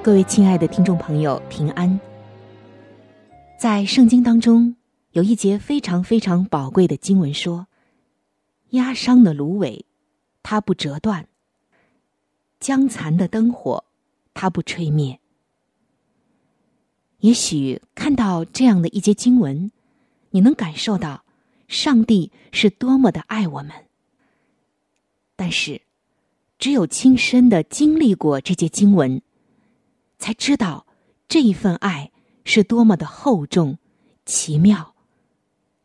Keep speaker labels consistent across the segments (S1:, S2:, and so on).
S1: 各位亲爱的听众朋友，平安。在圣经当中。有一节非常非常宝贵的经文说：“压伤的芦苇，它不折断；将残的灯火，它不吹灭。”也许看到这样的一节经文，你能感受到上帝是多么的爱我们。但是，只有亲身的经历过这节经文，才知道这一份爱是多么的厚重、奇妙。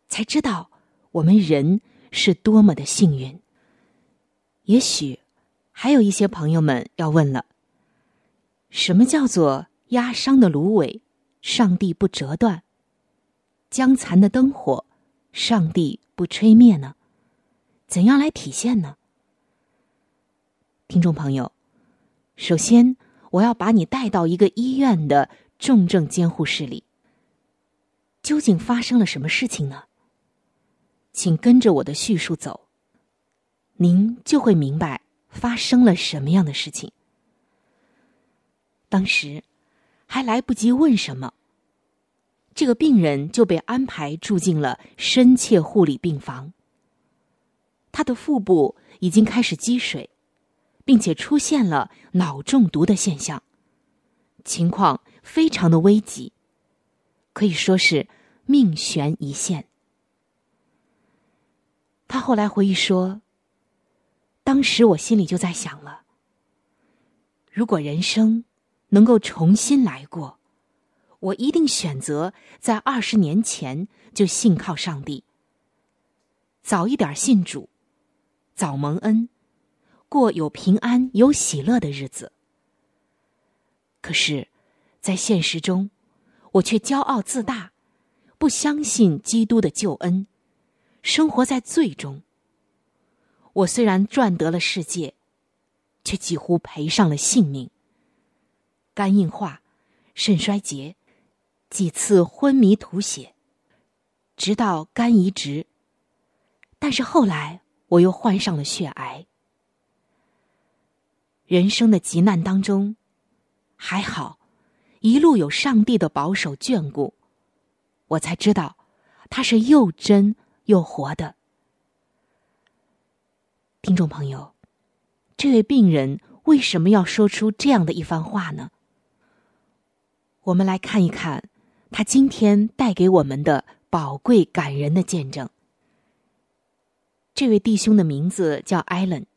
S1: 才知道我们人是多么的幸运。也许还有一些朋友们要问了：什么叫做压伤的芦苇，上帝不折断；将残的灯火，上帝不吹灭呢？怎样来体现呢？听众朋友，首先我要把你带到一个医院的重症监护室里，究竟发生了什么事情呢？请跟着我的叙述走，您就会明白发生了什么样的事情。当时还来不及问什么，这个病人就被安排住进了深切护理病房。他的腹部已经开始积水，并且出现了脑中毒的现象，情况非常的危急，可以说是命悬一线。他后来回忆说：“当时我心里就在想了，如果人生能够重新来过，我一定选择在二十年前就信靠上帝，早一点信主，早蒙恩，过有平安有喜乐的日子。可是，在现实中，我却骄傲自大，不相信基督的救恩。”生活在罪中。我虽然赚得了世界，却几乎赔上了性命。肝硬化、肾衰竭，几次昏迷吐血，直到肝移植。但是后来我又患上了血癌。人生的急难当中，还好，一路有上帝的保守眷顾，我才知道他是又真。又活的听众朋友，这位病人为什么要说出这样的一番话呢？我们来看一看他今天带给我们的宝贵感人的见证。这位弟兄的名字叫艾伦。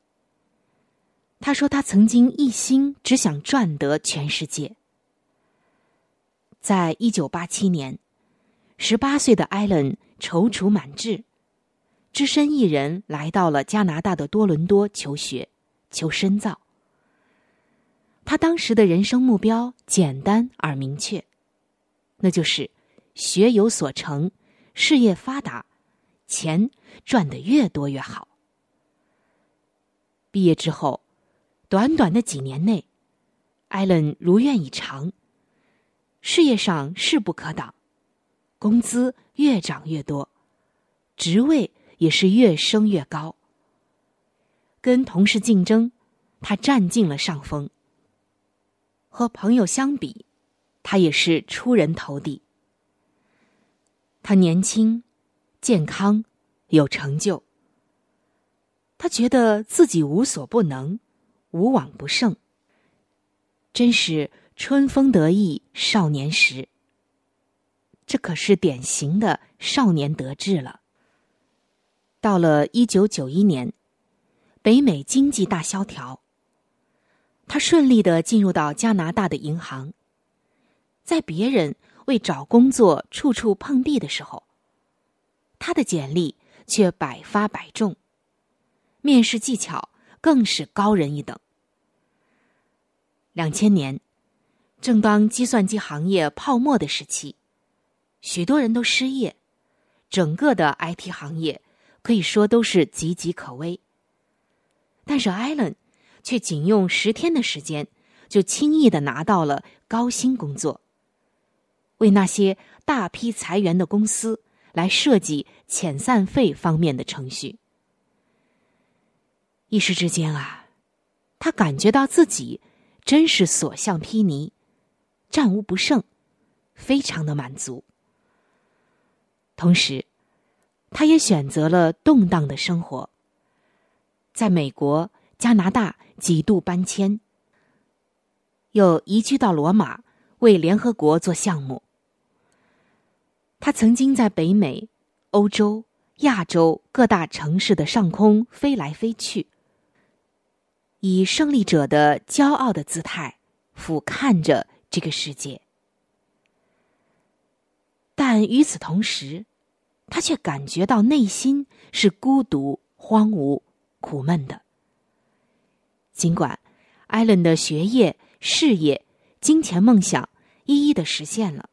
S1: 他说他曾经一心只想赚得全世界。在一九八七年，十八岁的艾伦。踌躇满志，只身一人来到了加拿大的多伦多求学、求深造。他当时的人生目标简单而明确，那就是学有所成、事业发达、钱赚得越多越好。毕业之后，短短的几年内，艾伦如愿以偿，事业上势不可挡。工资越涨越多，职位也是越升越高。跟同事竞争，他占尽了上风。和朋友相比，他也是出人头地。他年轻、健康、有成就，他觉得自己无所不能、无往不胜。真是春风得意少年时。这可是典型的少年得志了。到了一九九一年，北美经济大萧条，他顺利的进入到加拿大的银行。在别人为找工作处处碰壁的时候，他的简历却百发百中，面试技巧更是高人一等。两千年，正当计算机行业泡沫的时期，许多人都失业，整个的 IT 行业可以说都是岌岌可危。但是艾伦却仅用十天的时间，就轻易的拿到了高薪工作。为那些大批裁员的公司来设计遣散费方面的程序，一时之间啊，他感觉到自己真是所向披靡，战无不胜，非常的满足。同时，他也选择了动荡的生活，在美国、加拿大几度搬迁，又移居到罗马，为联合国做项目。他曾经在北美、欧洲、亚洲各大城市的上空飞来飞去，以胜利者的骄傲的姿态俯瞰着这个世界。但与此同时，他却感觉到内心是孤独、荒芜、苦闷的。尽管艾伦的学业、事业、金钱梦想一一的实现了，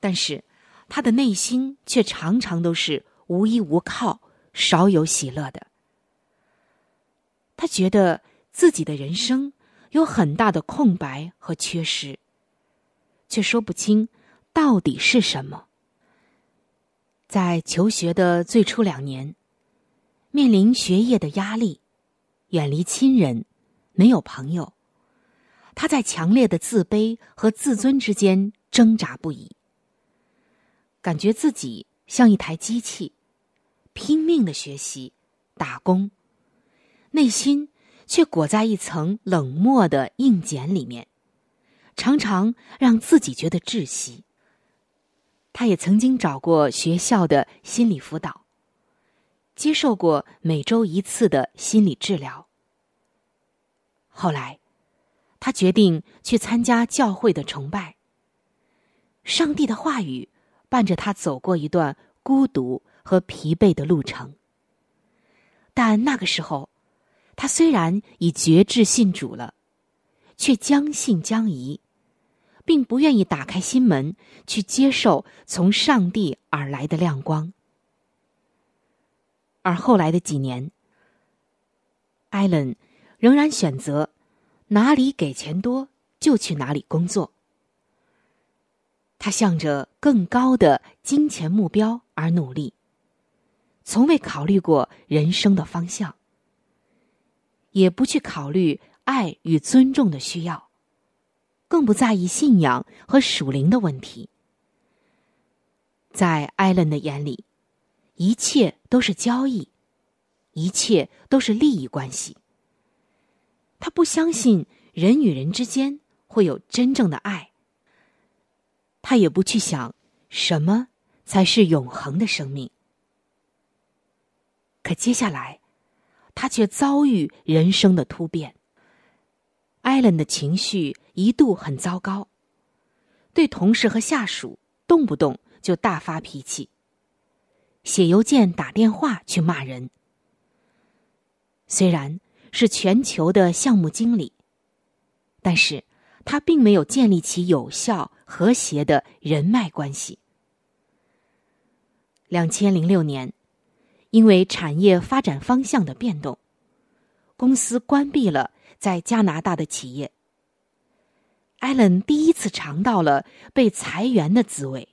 S1: 但是。他的内心却常常都是无依无靠、少有喜乐的。他觉得自己的人生有很大的空白和缺失，却说不清到底是什么。在求学的最初两年，面临学业的压力，远离亲人，没有朋友，他在强烈的自卑和自尊之间挣扎不已。感觉自己像一台机器，拼命的学习、打工，内心却裹在一层冷漠的硬茧里面，常常让自己觉得窒息。他也曾经找过学校的心理辅导，接受过每周一次的心理治疗。后来，他决定去参加教会的崇拜。上帝的话语。伴着他走过一段孤独和疲惫的路程，但那个时候，他虽然已决志信主了，却将信将疑，并不愿意打开心门去接受从上帝而来的亮光。而后来的几年，艾伦仍然选择哪里给钱多就去哪里工作。他向着更高的金钱目标而努力，从未考虑过人生的方向，也不去考虑爱与尊重的需要，更不在意信仰和属灵的问题。在艾伦的眼里，一切都是交易，一切都是利益关系。他不相信人与人之间会有真正的爱。他也不去想什么才是永恒的生命。可接下来，他却遭遇人生的突变。艾伦的情绪一度很糟糕，对同事和下属动不动就大发脾气，写邮件、打电话去骂人。虽然是全球的项目经理，但是他并没有建立起有效。和谐的人脉关系。两千零六年，因为产业发展方向的变动，公司关闭了在加拿大的企业。艾伦第一次尝到了被裁员的滋味，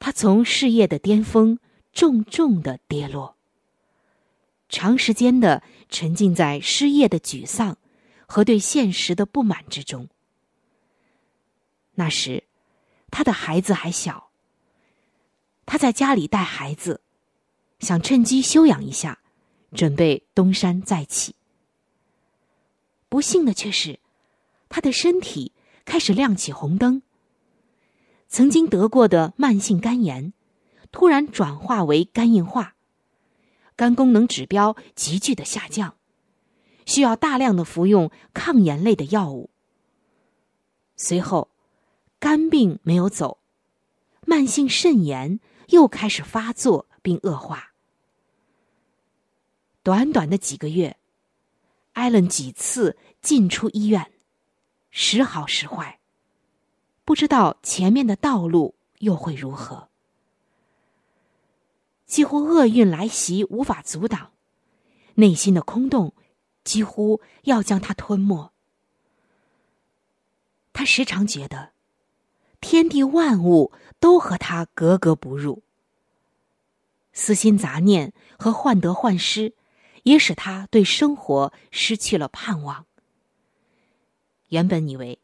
S1: 他从事业的巅峰重重的跌落，长时间的沉浸在失业的沮丧和对现实的不满之中。那时，他的孩子还小。他在家里带孩子，想趁机休养一下，准备东山再起。不幸的却是，他的身体开始亮起红灯。曾经得过的慢性肝炎，突然转化为肝硬化，肝功能指标急剧的下降，需要大量的服用抗炎类的药物。随后，肝病没有走，慢性肾炎又开始发作并恶化。短短的几个月，艾伦几次进出医院，时好时坏。不知道前面的道路又会如何，几乎厄运来袭，无法阻挡，内心的空洞几乎要将他吞没。他时常觉得，天地万物都和他格格不入，私心杂念和患得患失，也使他对生活失去了盼望。原本以为。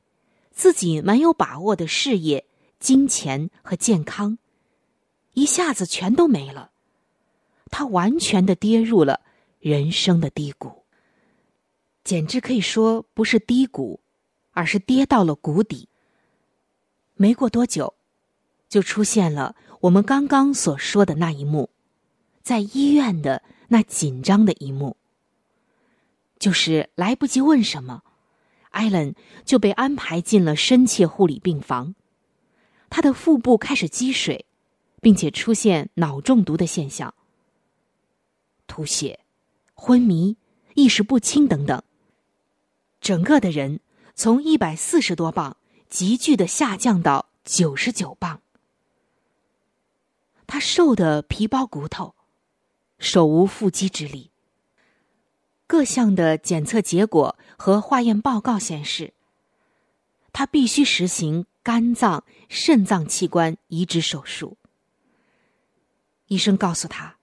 S1: 自己蛮有把握的事业、金钱和健康，一下子全都没了。他完全的跌入了人生的低谷，简直可以说不是低谷，而是跌到了谷底。没过多久，就出现了我们刚刚所说的那一幕，在医院的那紧张的一幕，就是来不及问什么。艾伦就被安排进了深切护理病房，他的腹部开始积水，并且出现脑中毒的现象，吐血、昏迷、意识不清等等。整个的人从一百四十多磅急剧的下降到九十九磅，他瘦的皮包骨头，手无缚鸡之力。各项的检测结果和化验报告显示，他必须实行肝脏、肾脏器官移植手术。医生告诉他，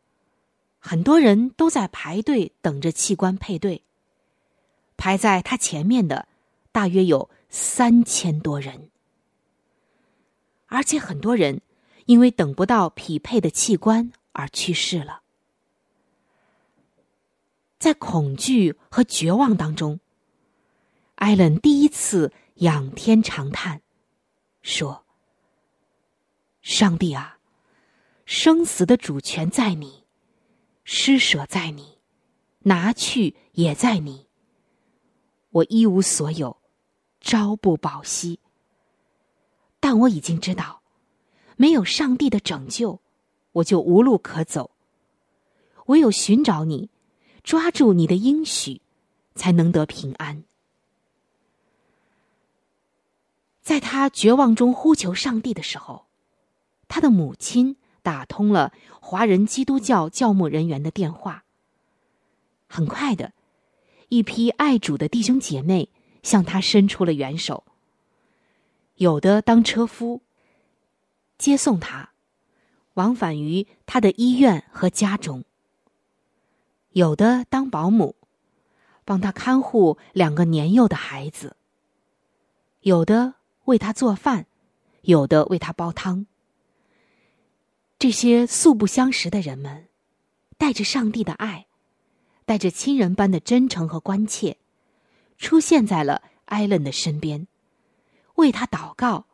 S1: 很多人都在排队等着器官配对，排在他前面的大约有三千多人，而且很多人因为等不到匹配的器官而去世了。在恐惧和绝望当中，艾伦第一次仰天长叹，说：“上帝啊，生死的主权在你，施舍在你，拿去也在你。我一无所有，朝不保夕。但我已经知道，没有上帝的拯救，我就无路可走。唯有寻找你。”抓住你的应许，才能得平安。在他绝望中呼求上帝的时候，他的母亲打通了华人基督教教牧人员的电话。很快的，一批爱主的弟兄姐妹向他伸出了援手。有的当车夫，接送他，往返于他的医院和家中。有的当保姆，帮他看护两个年幼的孩子；有的为他做饭，有的为他煲汤。这些素不相识的人们，带着上帝的爱，带着亲人般的真诚和关切，出现在了艾伦的身边，为他祷告，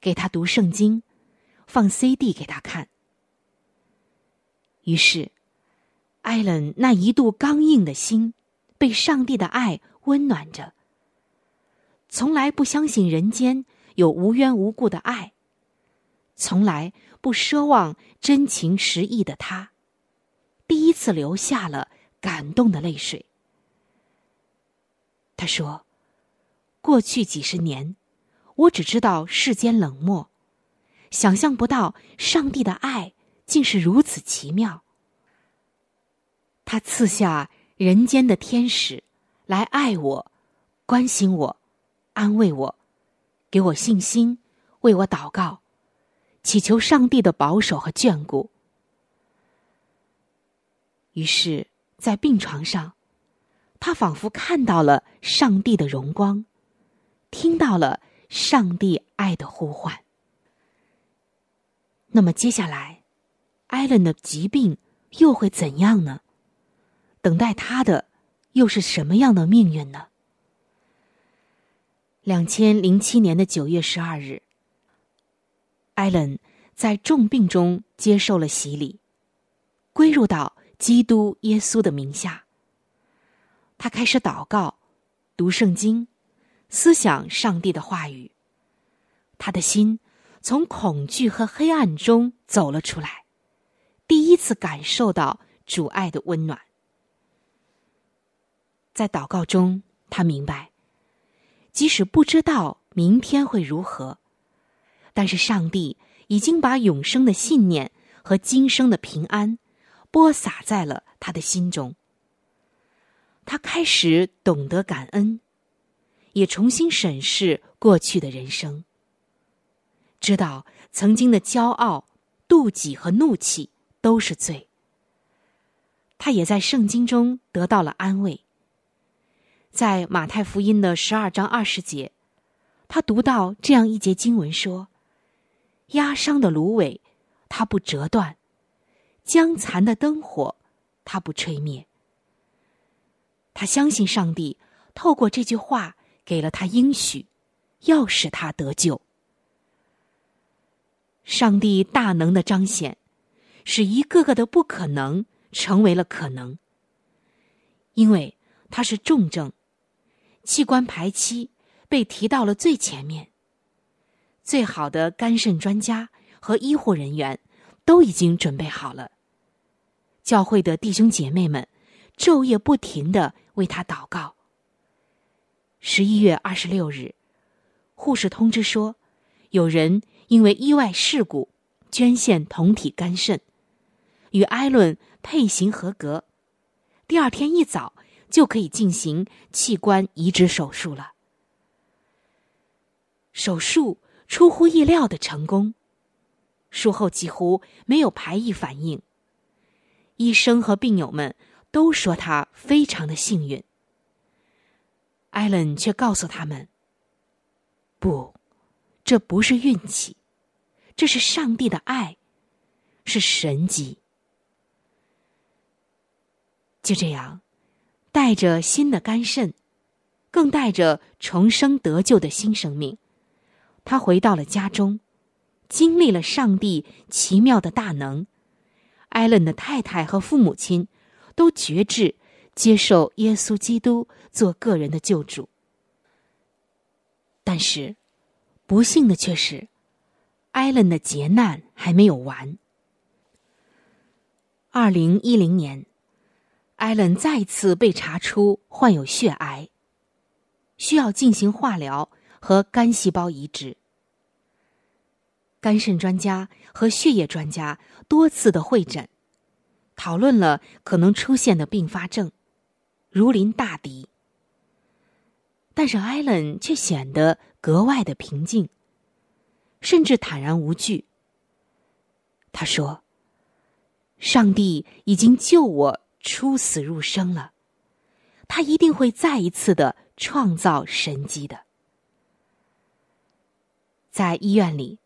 S1: 给他读圣经，放 CD 给他看。于是。艾伦那一度刚硬的心，被上帝的爱温暖着。从来不相信人间有无缘无故的爱，从来不奢望真情实意的他，第一次流下了感动的泪水。他说：“过去几十年，我只知道世间冷漠，想象不到上帝的爱竟是如此奇妙。”他赐下人间的天使，来爱我、关心我、安慰我，给我信心，为我祷告，祈求上帝的保守和眷顾。于是，在病床上，他仿佛看到了上帝的荣光，听到了上帝爱的呼唤。那么，接下来，艾伦的疾病又会怎样呢？等待他的又是什么样的命运呢？两千零七年的九月十二日，艾伦在重病中接受了洗礼，归入到基督耶稣的名下。他开始祷告、读圣经、思想上帝的话语。他的心从恐惧和黑暗中走了出来，第一次感受到主爱的温暖。在祷告中，他明白。即使不知道明天会如何，但是上帝已经把永生的信念和今生的平安播撒在了他的心中。他开始懂得感恩，也重新审视过去的人生，知道曾经的骄傲、妒忌和怒气都是罪。他也在圣经中得到了安慰。在马太福音的十二章二十节，他读到这样一节经文说：“压伤的芦苇，它不折断；将残的灯火，它不吹灭。”他相信上帝透过这句话给了他应许，要使他得救。上帝大能的彰显，使一个个的不可能成为了可能，因为他是重症。器官排期被提到了最前面。最好的肝肾专家和医护人员都已经准备好了。教会的弟兄姐妹们昼夜不停的为他祷告。十一月二十六日，护士通知说，有人因为意外事故捐献同体肝肾，与艾伦配型合格。第二天一早。就可以进行器官移植手术了。手术出乎意料的成功，术后几乎没有排异反应。医生和病友们都说他非常的幸运。艾伦却告诉他们：“不，这不是运气，这是上帝的爱，是神迹。”就这样。带着新的肝肾，更带着重生得救的新生命，他回到了家中，经历了上帝奇妙的大能。艾伦的太太和父母亲都决志接受耶稣基督做个人的救主。但是，不幸的却是，艾伦的劫难还没有完。二零一零年。艾伦再次被查出患有血癌，需要进行化疗和肝细胞移植。肝肾专家和血液专家多次的会诊，讨论了可能出现的并发症，如临大敌。但是艾伦却显得格外的平静，甚至坦然无惧。他说：“上帝已经救我。”出死入生了，他一定会再一次的创造神迹的。在医院里，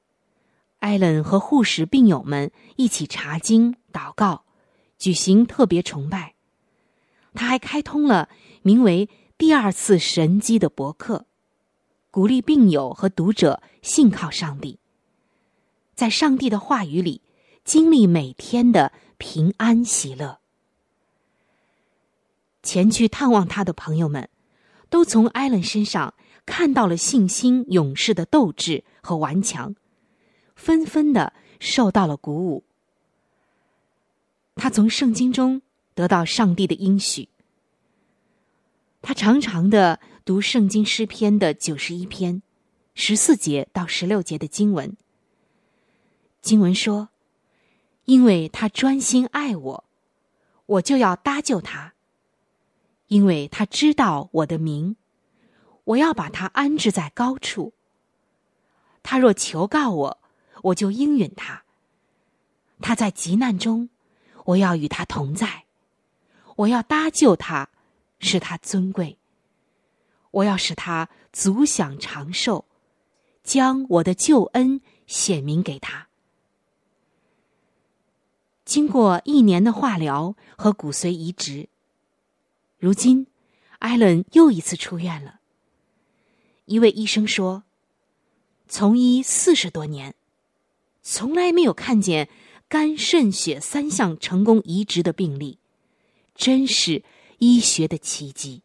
S1: 艾伦和护士、病友们一起查经、祷告，举行特别崇拜。他还开通了名为“第二次神迹”的博客，鼓励病友和读者信靠上帝，在上帝的话语里经历每天的平安喜乐。前去探望他的朋友们，都从艾伦身上看到了信心勇士的斗志和顽强，纷纷的受到了鼓舞。他从圣经中得到上帝的应许，他常常的读圣经诗篇的九十一篇十四节到十六节的经文。经文说：“因为他专心爱我，我就要搭救他。”因为他知道我的名，我要把他安置在高处。他若求告我，我就应允他。他在急难中，我要与他同在。我要搭救他，使他尊贵。我要使他足享长寿，将我的救恩显明给他。经过一年的化疗和骨髓移植。如今，艾伦又一次出院了。一位医生说：“从医四十多年，从来没有看见肝、肾、血三项成功移植的病例，真是医学的奇迹。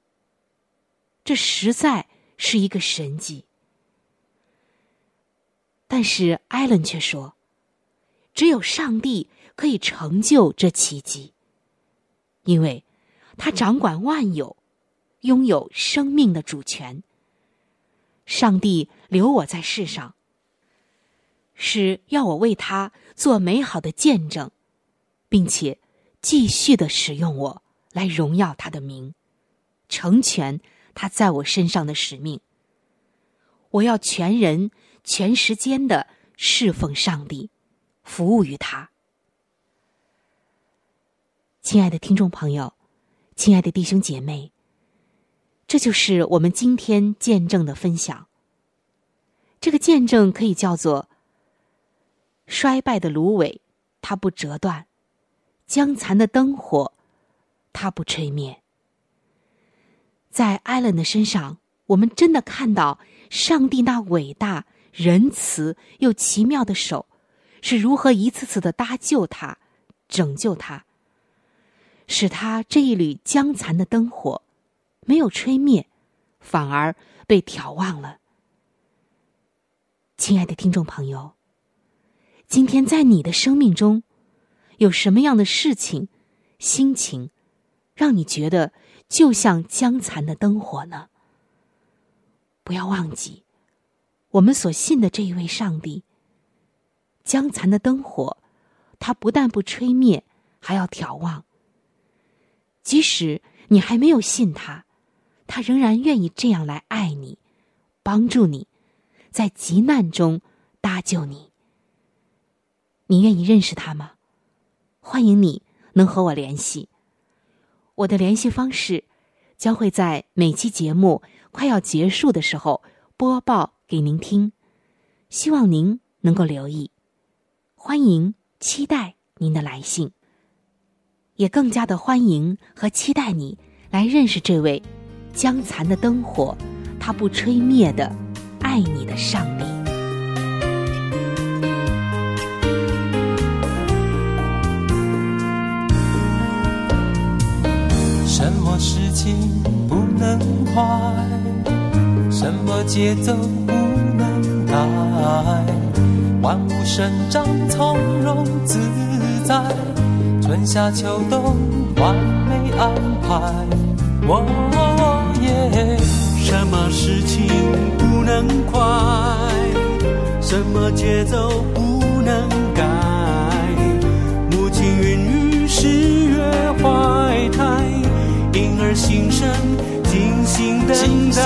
S1: 这实在是一个神迹。”但是艾伦却说：“只有上帝可以成就这奇迹，因为他掌管万有，拥有生命的主权。”上帝留我在世上，是要我为他做美好的见证，并且继续的使用我来荣耀他的名，成全他在我身上的使命。我要全人全时间的侍奉上帝，服务于他。亲爱的听众朋友，亲爱的弟兄姐妹。这就是我们今天见证的分享。这个见证可以叫做：衰败的芦苇，它不折断；将残的灯火，它不吹灭。在艾伦的身上，我们真的看到上帝那伟大、仁慈又奇妙的手，是如何一次次的搭救他、拯救他，使他这一缕将残的灯火。没有吹灭，反而被眺望了。亲爱的听众朋友，今天在你的生命中，有什么样的事情、心情，让你觉得就像将残的灯火呢？不要忘记，我们所信的这一位上帝。将残的灯火，他不但不吹灭，还要眺望。即使你还没有信他。他仍然愿意这样来爱你，帮助你，在急难中搭救你。你愿意认识他吗？欢迎你能和我联系。我的联系方式将会在每期节目快要结束的时候播报给您听，希望您能够留意。欢迎，期待您的来信，也更加的欢迎和期待你来认识这位。将残的灯火，他不吹灭的，爱你的上帝。
S2: 什么事情不能快？什么节奏不能改？万物生长从，夏秋冬完美安排。我。什么事情不能快？什么节奏不能改？母亲孕育十月怀胎，婴儿新生精心等待。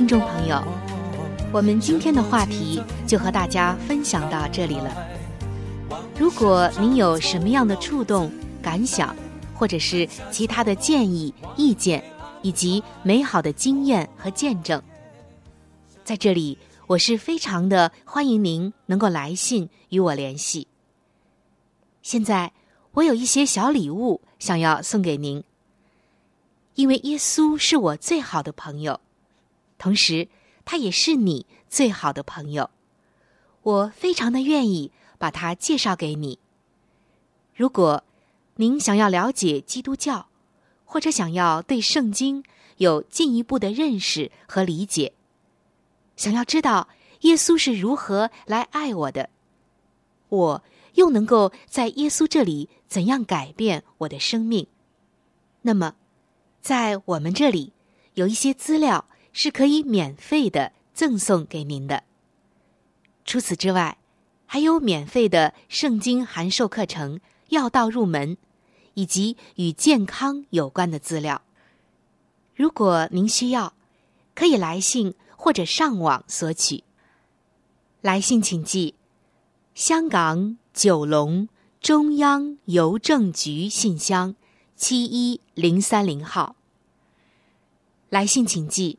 S1: 听众朋友，我们今天的话题就和大家分享到这里了。如果您有什么样的触动、感想，或者是其他的建议、意见，以及美好的经验和见证，在这里我是非常的欢迎您能够来信与我联系。现在我有一些小礼物想要送给您。因为耶稣是我最好的朋友，同时他也是你最好的朋友，我非常的愿意把他介绍给你。如果您想要了解基督教，或者想要对圣经有进一步的认识和理解，想要知道耶稣是如何来爱我的，我又能够在耶稣这里怎样改变我的生命，那么。在我们这里，有一些资料是可以免费的赠送给您的。除此之外，还有免费的圣经函授课程、要道入门，以及与健康有关的资料。如果您需要，可以来信或者上网索取。来信请寄：香港九龙中央邮政局信箱。七一零三零号。来信请寄：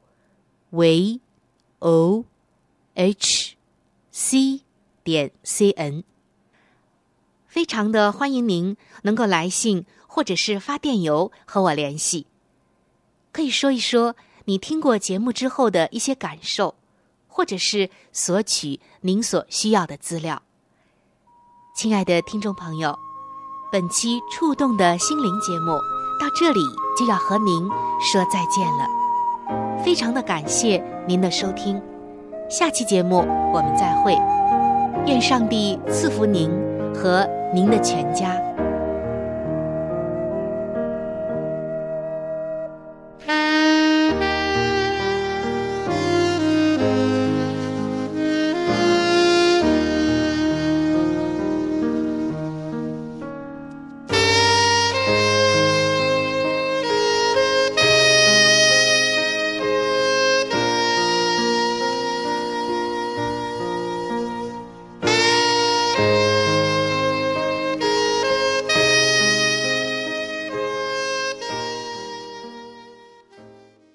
S1: ，v o h c 点 c n。非常的欢迎您能够来信或者是发电邮和我联系，可以说一说你听过节目之后的一些感受，或者是索取您所需要的资料。亲爱的听众朋友。本期触动的心灵节目到这里就要和您说再见了，非常的感谢您的收听，下期节目我们再会，愿上帝赐福您和您的全家。